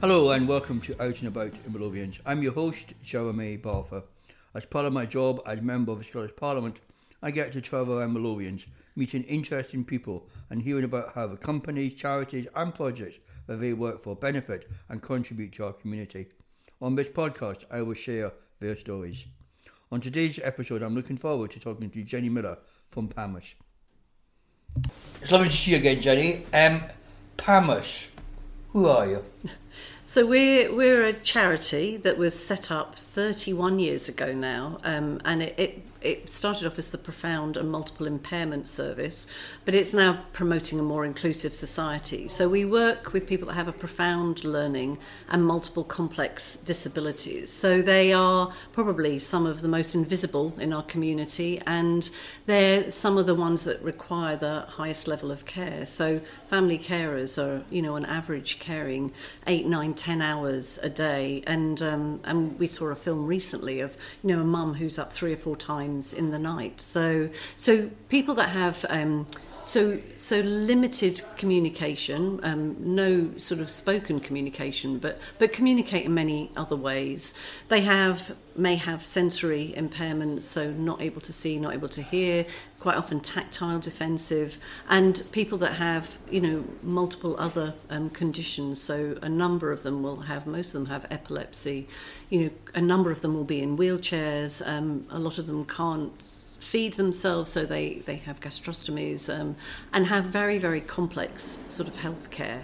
Hello and welcome to Out and About in the Lothians. I'm your host, Jeremy Balfour. As part of my job as Member of the Scottish Parliament, I get to travel around the Lothians, meeting interesting people and hearing about how the companies, charities and projects that they work for benefit and contribute to our community. On this podcast, I will share their stories. On today's episode, I'm looking forward to talking to Jenny Miller from PAMIS. It's lovely to see you again, Jenny. Um, PAMIS, who are you? So we're we're a charity that was set up 31 years ago now, um, and it, it it started off as the Profound and Multiple Impairment Service, but it's now promoting a more inclusive society. So we work with people that have a profound learning and multiple complex disabilities. So they are probably some of the most invisible in our community, and they're some of the ones that require the highest level of care. So family carers are, you know, on average caring eight, nine, ten hours a day, and um, and we saw a film recently of, you know, a mum who's up three or four times times in the night. So, so people that have um, so so limited communication, um, no sort of spoken communication, but but communicate in many other ways. They have may have sensory impairments, so not able to see, not able to hear, quite often tactile defensive, and people that have you know multiple other um, conditions. So a number of them will have, most of them have epilepsy. You know, a number of them will be in wheelchairs. Um, a lot of them can't feed themselves, so they, they have gastrostomies um, and have very, very complex sort of health care.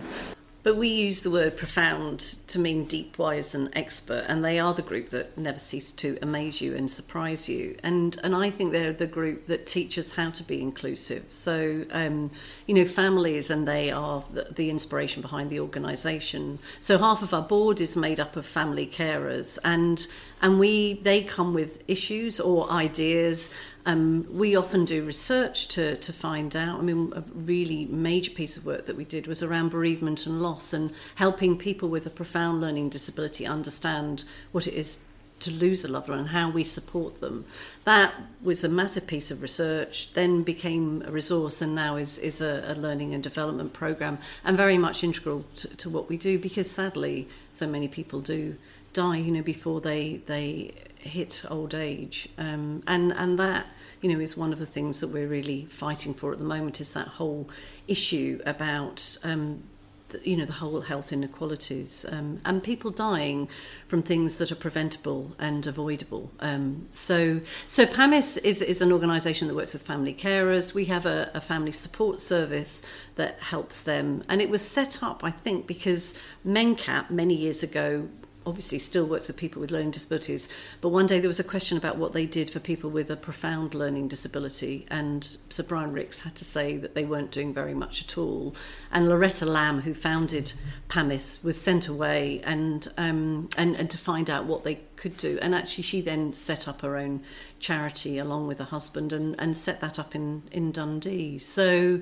But we use the word profound to mean deep, wise, and expert, and they are the group that never cease to amaze you and surprise you. And and I think they're the group that teach us how to be inclusive. So um, you know, families, and they are the, the inspiration behind the organisation. So half of our board is made up of family carers, and and we they come with issues or ideas um, we often do research to, to find out. I mean, a really major piece of work that we did was around bereavement and loss and helping people with a profound learning disability understand what it is to lose a loved one and how we support them. That was a massive piece of research, then became a resource, and now is, is a, a learning and development program, and very much integral to, to what we do because sadly, so many people do die, you know, before they they hit old age, um, and and that you know is one of the things that we're really fighting for at the moment is that whole issue about. Um, the, you know the whole health inequalities um, and people dying from things that are preventable and avoidable. Um, so so PAMIS is, is an organisation that works with family carers. We have a, a family support service that helps them, and it was set up I think because MenCap many years ago obviously still works with people with learning disabilities, but one day there was a question about what they did for people with a profound learning disability, and Sir Brian Rix had to say that they weren't doing very much at all. And Loretta Lamb, who founded PAMIS, was sent away and um, and and to find out what they could do. And actually, she then set up her own charity along with her husband and and set that up in in Dundee. So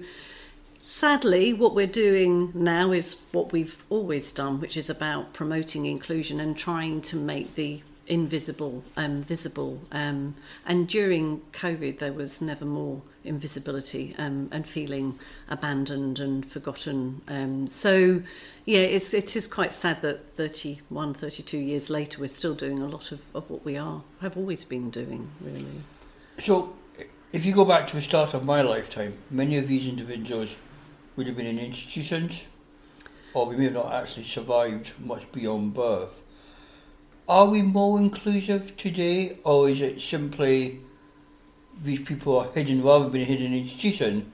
sadly, what we're doing now is what we've always done, which is about promoting inclusion and trying to make the invisible um, visible. Um, and during COVID, there was never more invisibility um, and feeling abandoned and forgotten. Um, so, yeah, it's, it is quite sad that 31, 32 years later, we're still doing a lot of, of what we are, have always been doing, really. So, if you go back to the start of my lifetime, many of these individuals would have been in institutions, or we may have not actually survived much beyond birth. Are we more inclusive today, or is it simply these people are hidden rather than hidden in institution,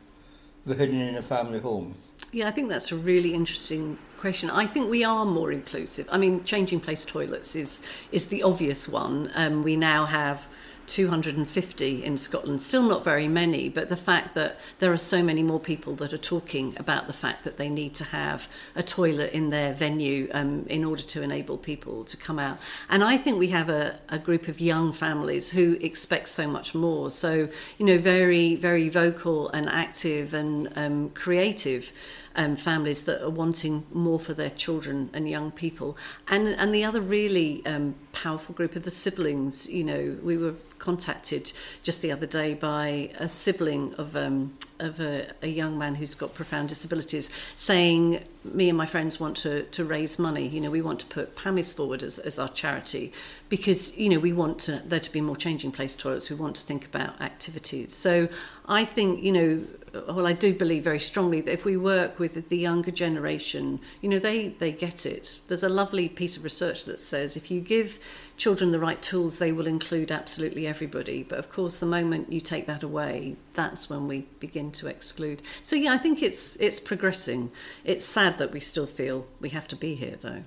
they're hidden in a family home? Yeah, I think that's a really interesting question. I think we are more inclusive. I mean, changing place toilets is is the obvious one. Um, we now have 250 in Scotland, still not very many, but the fact that there are so many more people that are talking about the fact that they need to have a toilet in their venue um, in order to enable people to come out. And I think we have a, a group of young families who expect so much more. So, you know, very, very vocal and active and um, creative um, families that are wanting more for their children and young people. And, and the other really um, powerful group of the siblings. You know, we were contacted just the other day by a sibling of um, of a, a young man who's got profound disabilities, saying, "Me and my friends want to to raise money. You know, we want to put PAMIS forward as, as our charity because you know we want to, there to be more changing place toilets. We want to think about activities. So I think you know." Well, I do believe very strongly that if we work with the younger generation, you know, they, they get it. There's a lovely piece of research that says if you give children the right tools, they will include absolutely everybody. But of course, the moment you take that away, that's when we begin to exclude. So yeah, I think it's it's progressing. It's sad that we still feel we have to be here, though.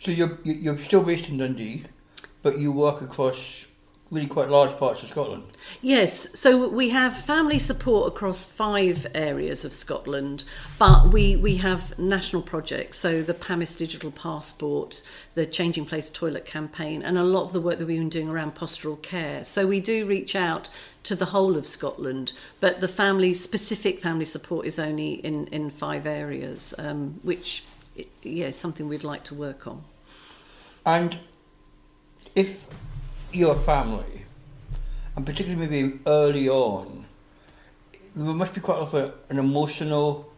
So you're you're still based in Dundee, but you work across really quite large parts of Scotland. Yes, so we have family support across five areas of Scotland, but we, we have national projects, so the PAMIS Digital Passport, the Changing Place Toilet campaign, and a lot of the work that we've been doing around postural care. So we do reach out to the whole of Scotland, but the family specific family support is only in, in five areas, um, which yeah, is something we'd like to work on. And if your family, and particularly maybe early on, there must be quite often an emotional.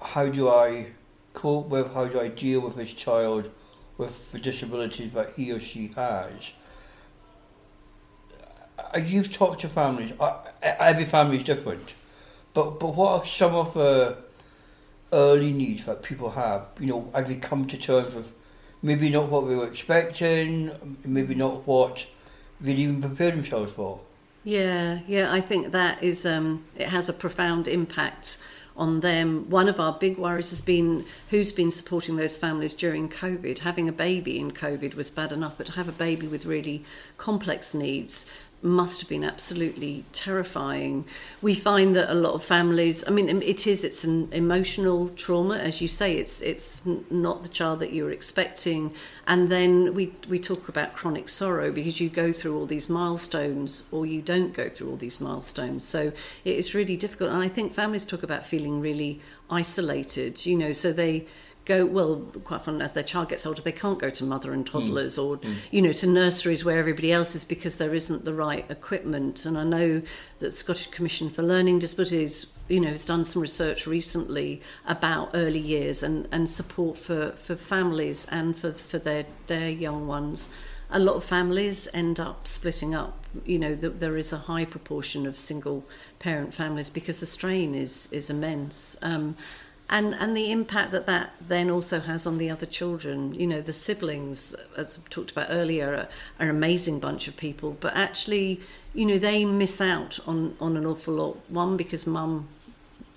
How do I cope with? How do I deal with this child with the disabilities that he or she has? Uh, you've talked to families. Uh, every family is different, but but what are some of the early needs that people have? You know, have they come to terms with maybe not what we were expecting, maybe not what they'd even prepared themselves for. Yeah, yeah, I think that is um, it has a profound impact on them. One of our big worries has been who's been supporting those families during COVID. Having a baby in COVID was bad enough, but to have a baby with really complex needs must have been absolutely terrifying. We find that a lot of families, I mean, it is, it's an emotional trauma, as you say, it's, it's not the child that you're expecting. And then we, we talk about chronic sorrow because you go through all these milestones or you don't go through all these milestones. So it is really difficult. And I think families talk about feeling really isolated, you know, so they, go well quite often as their child gets older they can't go to mother and toddlers mm. or mm. you know to nurseries where everybody else is because there isn't the right equipment and i know that scottish commission for learning disabilities you know has done some research recently about early years and and support for for families and for for their their young ones a lot of families end up splitting up you know the, there is a high proportion of single parent families because the strain is is immense um, and and the impact that that then also has on the other children. You know the siblings as we talked about earlier are, are, an amazing bunch of people. But actually you know they miss out on on an awful lot. One because mum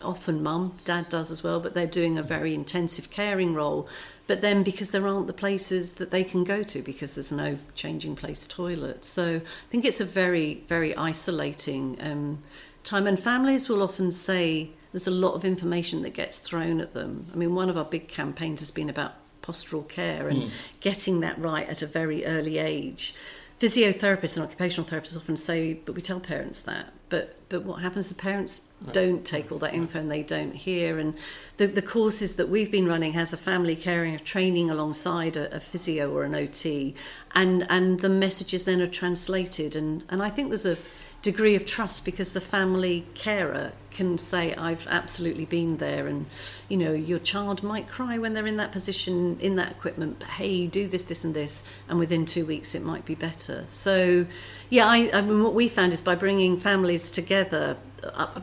often mum dad does as well but they're doing a very intensive caring role. But then because there aren't the places that they can go to because there's no changing place toilet. So i think it's a very very isolating um, time. And families will often say there's a lot of information that gets thrown at them. I mean, one of our big campaigns has been about postural care and mm. getting that right at a very early age. Physiotherapists and occupational therapists often say, but we tell parents that. But but what happens? The parents don't take all that info and they don't hear. And the, the courses that we've been running has a family caring, a training alongside a, a physio or an OT, and and the messages then are translated. And and I think there's a degree of trust because the family carer can say I've absolutely been there and you know your child might cry when they're in that position in that equipment but hey do this this and this and within 2 weeks it might be better. So yeah I, I mean what we found is by bringing families together uh,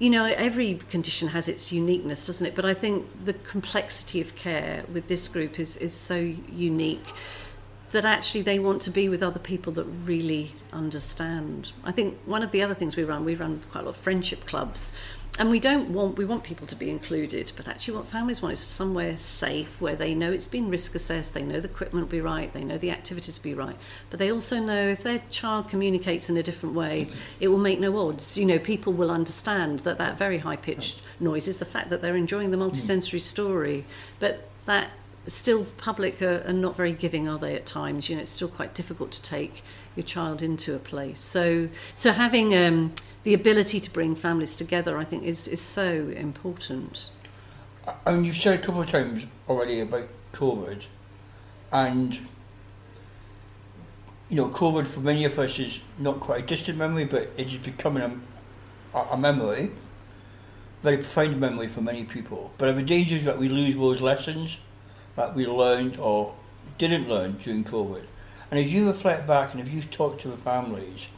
you know every condition has its uniqueness doesn't it? But I think the complexity of care with this group is is so unique that actually they want to be with other people that really understand. I think one of the other things we run, we run quite a lot of friendship clubs, and we don't want we want people to be included, but actually what families want is somewhere safe where they know it's been risk assessed, they know the equipment will be right, they know the activities will be right, but they also know if their child communicates in a different way, it will make no odds. You know, people will understand that that very high pitched noise is the fact that they're enjoying the multisensory story, but that still public are, are, not very giving, are they? At times, you know, it's still quite difficult to take your child into a place. So, so having um, the ability to bring families together, I think, is is so important. I mean, you've said a couple of times already about COVID, and you know, COVID for many of us is not quite a distant memory, but it is becoming a, a memory, very profound memory for many people. But the dangers that we lose those lessons that we learned or didn't learn during COVID? And as you reflect back and if you talk to the families,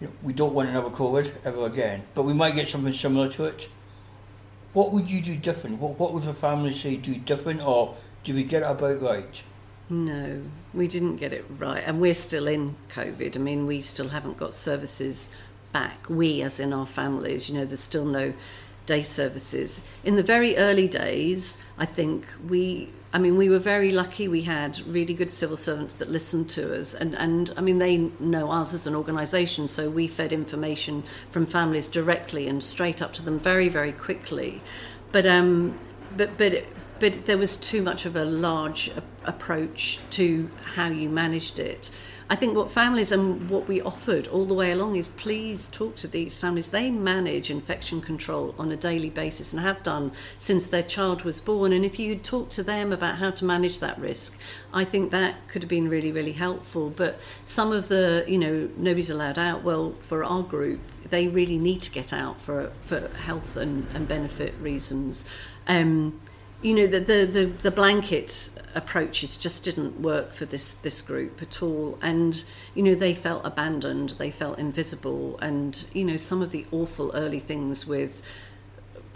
you know, we don't want another COVID ever again, but we might get something similar to it. What would you do different? What, what would the family say do different, or do we get it about right? No, we didn't get it right. And we're still in COVID. I mean, we still haven't got services back. We, as in our families, you know, there's still no day services. In the very early days, I think we, I mean, we were very lucky. We had really good civil servants that listened to us. And, and I mean, they know us as an organisation, so we fed information from families directly and straight up to them very, very quickly. But, um, but, but, but there was too much of a large approach to how you managed it. I think what families and what we offered all the way along is please talk to these families. They manage infection control on a daily basis and have done since their child was born. And if you talk to them about how to manage that risk, I think that could have been really, really helpful. But some of the, you know, nobody's allowed out. Well, for our group, they really need to get out for, for health and, and benefit reasons. Um, you know the, the the the blanket approaches just didn't work for this this group at all. And you know they felt abandoned they felt invisible and you know some of the awful early things with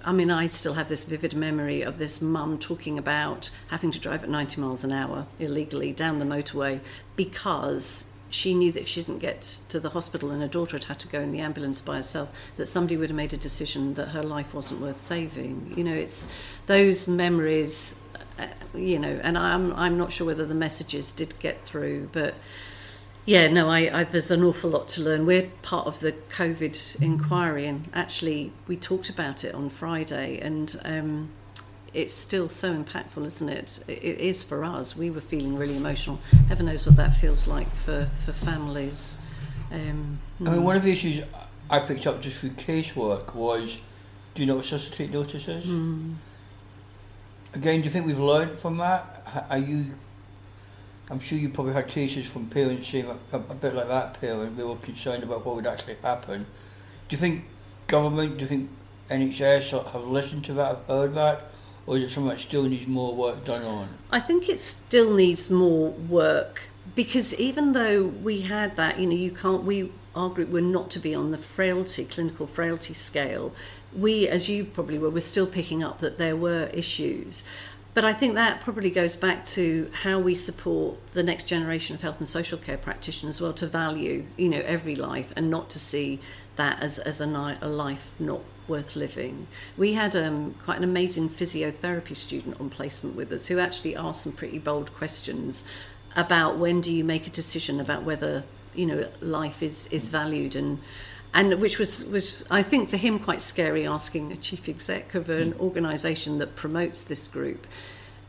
I mean, I still have this vivid memory of this mum talking about having to drive at 90 miles an hour illegally down the motorway because she knew that if she didn't get to the hospital and her daughter had had to go in the ambulance by herself, that somebody would have made a decision that her life wasn't worth saving. You know, it's those memories, uh, you know, and I'm I'm not sure whether the messages did get through, but yeah, no, I, I, there's an awful lot to learn. We're part of the COVID inquiry, and actually we talked about it on Friday, and. Um, it's still so impactful, isn't it? It is for us. We were feeling really emotional. Heaven knows what that feels like for, for families. Um, I mean, one of the issues I picked up just through casework was do you know not resuscitate notices? Mm. Again, do you think we've learned from that? Are you? I'm sure you probably had cases from parents saying a, a bit like that parent, they were concerned about what would actually happen. Do you think government, do you think NHS have listened to that, have heard that? Or is it something that still needs more work done on? I think it still needs more work because even though we had that, you know, you can't, we, our group were not to be on the frailty, clinical frailty scale. We, as you probably were, were still picking up that there were issues. But I think that probably goes back to how we support the next generation of health and social care practitioners as well to value, you know, every life and not to see that as, as a, a life not worth living. We had um, quite an amazing physiotherapy student on placement with us who actually asked some pretty bold questions about when do you make a decision about whether you know life is is valued and and which was was I think for him quite scary asking a chief exec of an mm. organisation that promotes this group,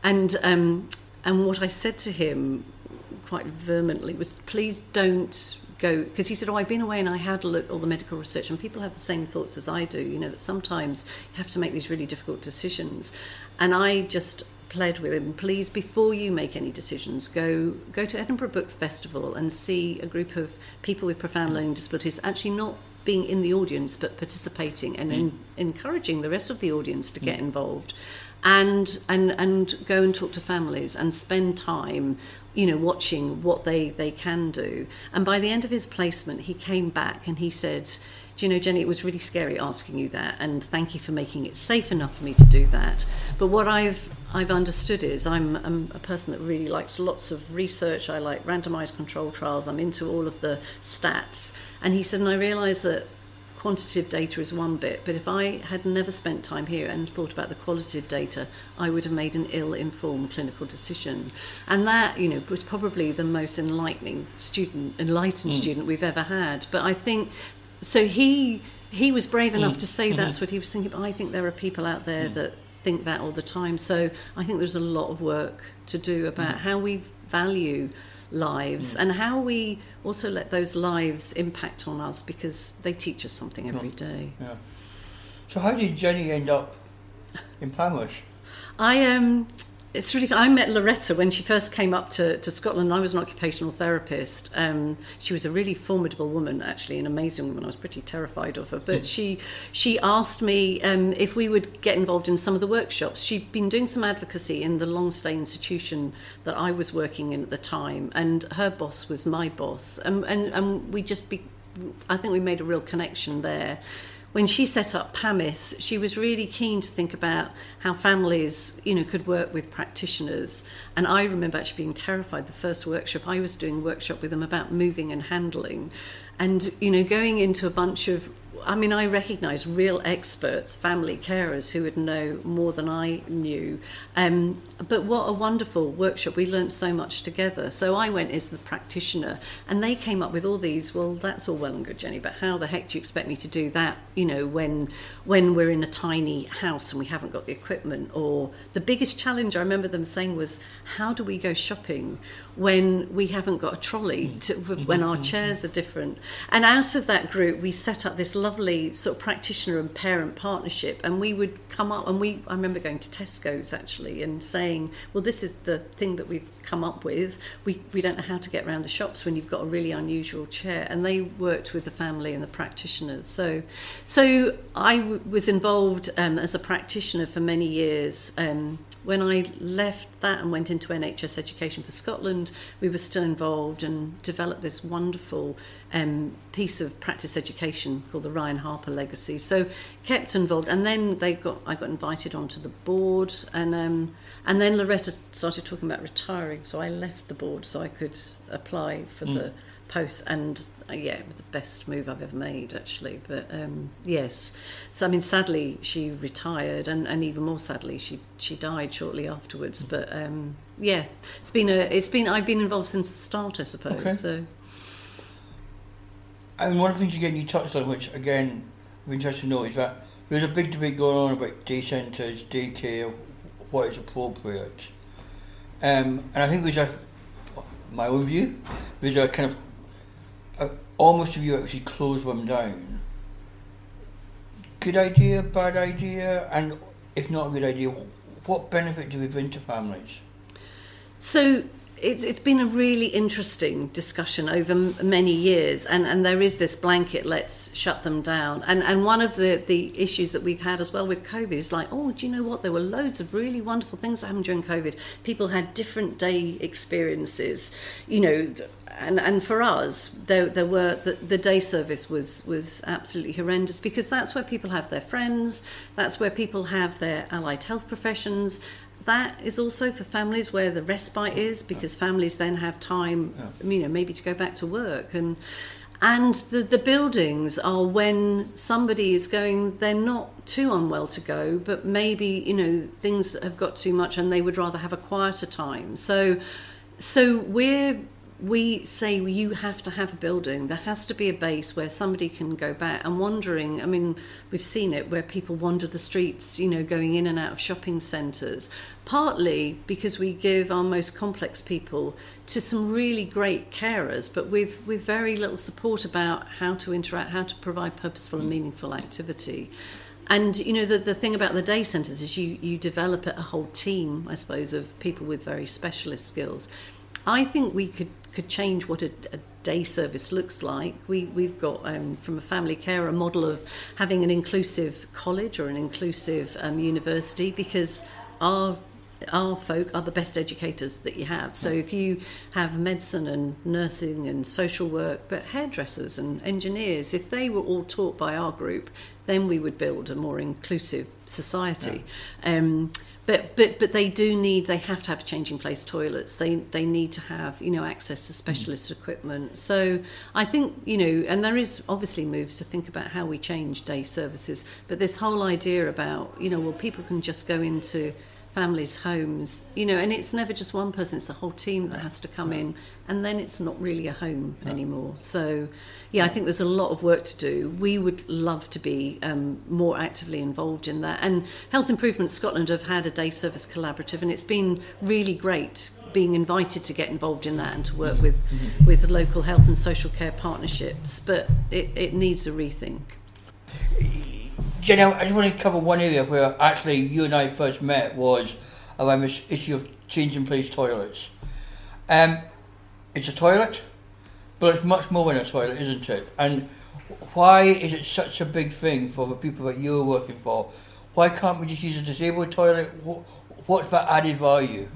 and um, and what I said to him quite vehemently was please don't go because he said, "Oh, I've been away and I had a look at all the medical research, and people have the same thoughts as I do. You know that sometimes you have to make these really difficult decisions." And I just pled with him, please, before you make any decisions, go go to Edinburgh Book Festival and see a group of people with profound learning disabilities actually not being in the audience but participating and mm. in, encouraging the rest of the audience to mm. get involved and and and go and talk to families and spend time you know, watching what they, they can do. And by the end of his placement, he came back and he said, Do you know, Jenny, it was really scary asking you that, and thank you for making it safe enough for me to do that. But what I've I've understood is I'm, I'm a person that really likes lots of research. I like randomized control trials. I'm into all of the stats. And he said, and I realised that quantitative data is one bit, but if I had never spent time here and thought about the qualitative data, I would have made an ill-informed clinical decision. And that, you know, was probably the most enlightening student, enlightened mm. student we've ever had. But I think so. He he was brave enough mm. to say mm-hmm. that's what he was thinking. But I think there are people out there mm. that think that all the time. So I think there's a lot of work to do about mm. how we value lives mm. and how we also let those lives impact on us because they teach us something every day. Yeah. So how did Jenny end up in PAMIS? I um it's really. I met Loretta when she first came up to, to Scotland. I was an occupational therapist. Um, she was a really formidable woman, actually, an amazing woman. I was pretty terrified of her. But mm. she she asked me um, if we would get involved in some of the workshops. She'd been doing some advocacy in the long stay institution that I was working in at the time, and her boss was my boss, and and, and we just be. I think we made a real connection there when she set up PAMIS, she was really keen to think about how families, you know, could work with practitioners. And I remember actually being terrified the first workshop. I was doing a workshop with them about moving and handling. And, you know, going into a bunch of I mean, I recognise real experts, family carers who would know more than I knew. Um, but what a wonderful workshop. We learnt so much together. So I went as the practitioner, and they came up with all these. Well, that's all well and good, Jenny, but how the heck do you expect me to do that? You know, when when we're in a tiny house and we haven't got the equipment, or the biggest challenge I remember them saying was, how do we go shopping when we haven't got a trolley to, when our chairs are different? And out of that group, we set up this lovely sort of practitioner and parent partnership, and we would come up and we. I remember going to Tesco's actually and saying, "Well, this is the thing that we've come up with. We we don't know how to get around the shops when you've got a really unusual chair." And they worked with the family and the practitioners. So, so I w- was involved um, as a practitioner for many years. Um, when I left that and went into NHS Education for Scotland, we were still involved and developed this wonderful um, piece of practice education called the Ryan Harper Legacy. So kept involved, and then they got I got invited onto the board, and um, and then Loretta started talking about retiring, so I left the board so I could apply for mm. the post and uh, yeah the best move I've ever made actually. But um, yes. So I mean sadly she retired and, and even more sadly she she died shortly afterwards. But um, yeah it's been a it's been I've been involved since the start I suppose okay. so. And one of the things again you touched on which again I'm interested to know is that there's a big debate going on about day centres daycare what is appropriate. Um, and I think there's a my own view there's a kind of almost if you actually close them down. Good idea, bad idea, and if not a good idea, what benefit do we bring to families? So it's, it's been a really interesting discussion over m- many years, and, and there is this blanket, let's shut them down. And, and one of the, the issues that we've had as well with COVID is like, oh, do you know what? There were loads of really wonderful things that happened during COVID. People had different day experiences, you know, and and for us there there were the, the day service was was absolutely horrendous because that's where people have their friends that's where people have their allied health professions that is also for families where the respite is because families then have time yeah. you know maybe to go back to work and and the, the buildings are when somebody is going they're not too unwell to go but maybe you know things have got too much and they would rather have a quieter time so so we're we say you have to have a building. There has to be a base where somebody can go back. And wandering, I mean, we've seen it where people wander the streets, you know, going in and out of shopping centres. Partly because we give our most complex people to some really great carers, but with, with very little support about how to interact, how to provide purposeful and meaningful activity. And you know the the thing about the day centres is you you develop a whole team, I suppose, of people with very specialist skills. I think we could could change what a, a day service looks like. We, we've got um, from a family care a model of having an inclusive college or an inclusive um, university because our our folk are the best educators that you have. So if you have medicine and nursing and social work, but hairdressers and engineers, if they were all taught by our group, then we would build a more inclusive society. Yeah. Um, but but but they do need they have to have changing place toilets they they need to have you know access to specialist mm. equipment so i think you know and there is obviously moves to think about how we change day services but this whole idea about you know well people can just go into families' homes, you know, and it's never just one person, it's a whole team that has to come in, and then it's not really a home anymore. So, yeah, I think there's a lot of work to do. We would love to be um, more actively involved in that. And Health Improvement Scotland have had a day service collaborative, and it's been really great being invited to get involved in that and to work with, mm-hmm. with local health and social care partnerships. But it, it needs a rethink. Jenny, I just want to cover one area where actually you and I first met was around this issue of changing place toilets. Um, it's a toilet, but it's much more than a toilet, isn't it? And why is it such a big thing for the people that you're working for? Why can't we just use a disabled toilet? What's that added value?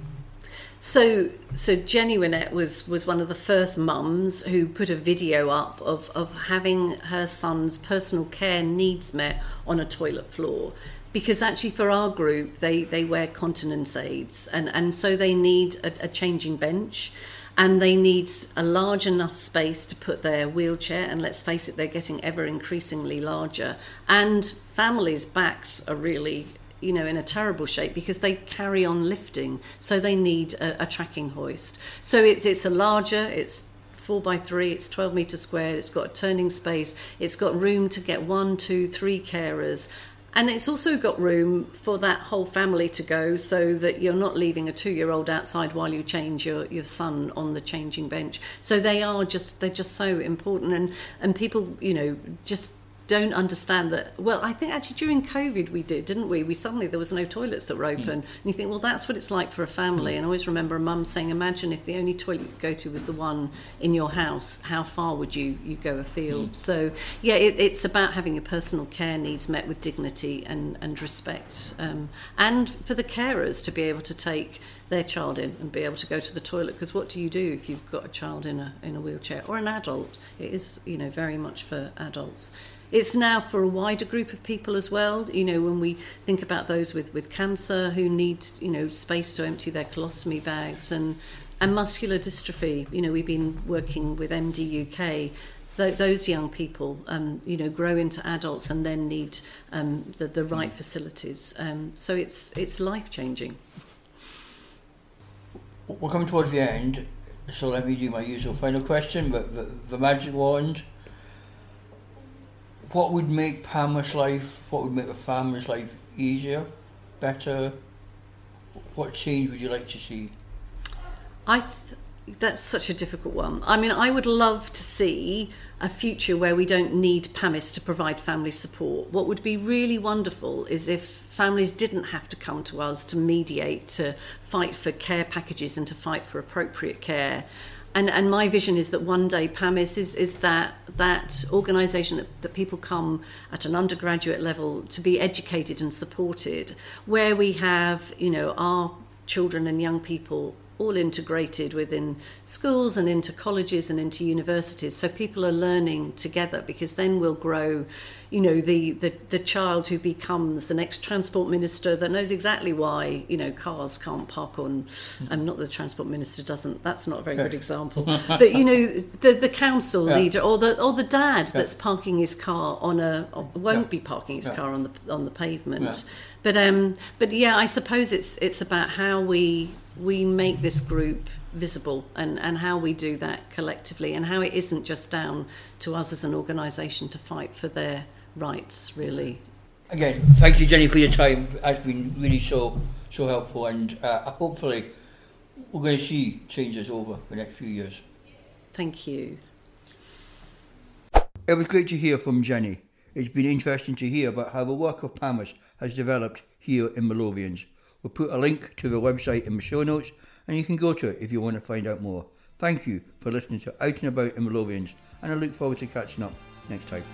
So, so Jenny Winnett was was one of the first mums who put a video up of of having her son's personal care needs met on a toilet floor. Because actually, for our group, they they wear continence aids, and and so they need a, a changing bench and they need a large enough space to put their wheelchair and let's face it they're getting ever increasingly larger and families backs are really you know in a terrible shape because they carry on lifting so they need a, a tracking hoist so it's it's a larger it's four by three it's 12 meter squared it's got a turning space it's got room to get one two three carers and it's also got room for that whole family to go so that you're not leaving a two year old outside while you change your, your son on the changing bench. So they are just, they're just so important. And, and people, you know, just don't understand that. Well, I think actually during COVID we did, didn't we? We suddenly there was no toilets that were open, mm. and you think, well, that's what it's like for a family. And I always remember a mum saying, imagine if the only toilet you could go to was the one in your house. How far would you you go afield? Mm. So yeah, it, it's about having your personal care needs met with dignity and and respect, um, and for the carers to be able to take their child in and be able to go to the toilet because what do you do if you've got a child in a in a wheelchair or an adult it is you know very much for adults it's now for a wider group of people as well. You know, when we think about those with, with cancer who need, you know, space to empty their colostomy bags and, and muscular dystrophy. You know, we've been working with MD UK th- those young people, um, you know, grow into adults and then need um, the, the right facilities. Um, so it's it's life changing. We're coming towards the end, so let me do my usual final question. But the, the magic wand what would make Pamela's life, what would make the family's life easier, better? What change would you like to see? I th- that's such a difficult one. I mean, I would love to see a future where we don't need PAMIS to provide family support. What would be really wonderful is if families didn't have to come to us to mediate, to fight for care packages and to fight for appropriate care and and my vision is that one day PAMIS is is that that organisation that, that people come at an undergraduate level to be educated and supported, where we have you know our children and young people all integrated within schools and into colleges and into universities. So people are learning together because then we'll grow, you know, the, the, the child who becomes the next transport minister that knows exactly why, you know, cars can't park on, um, not the transport minister doesn't, that's not a very good example, but, you know, the, the council yeah. leader or the, or the dad yeah. that's parking his car on a, won't yeah. be parking his car on the, on the pavement. But um, but yeah, I suppose it's it's about how we we make this group visible and, and how we do that collectively and how it isn't just down to us as an organisation to fight for their rights, really. Again, thank you, Jenny, for your time. It's been really so so helpful, and uh, hopefully we're going to see changes over the next few years. Thank you. It was great to hear from Jenny. It's been interesting to hear about how the work of PAMIS has developed here in the Lothians. We'll put a link to the website in the show notes and you can go to it if you want to find out more. Thank you for listening to Out and About in the Lothians and I look forward to catching up next time.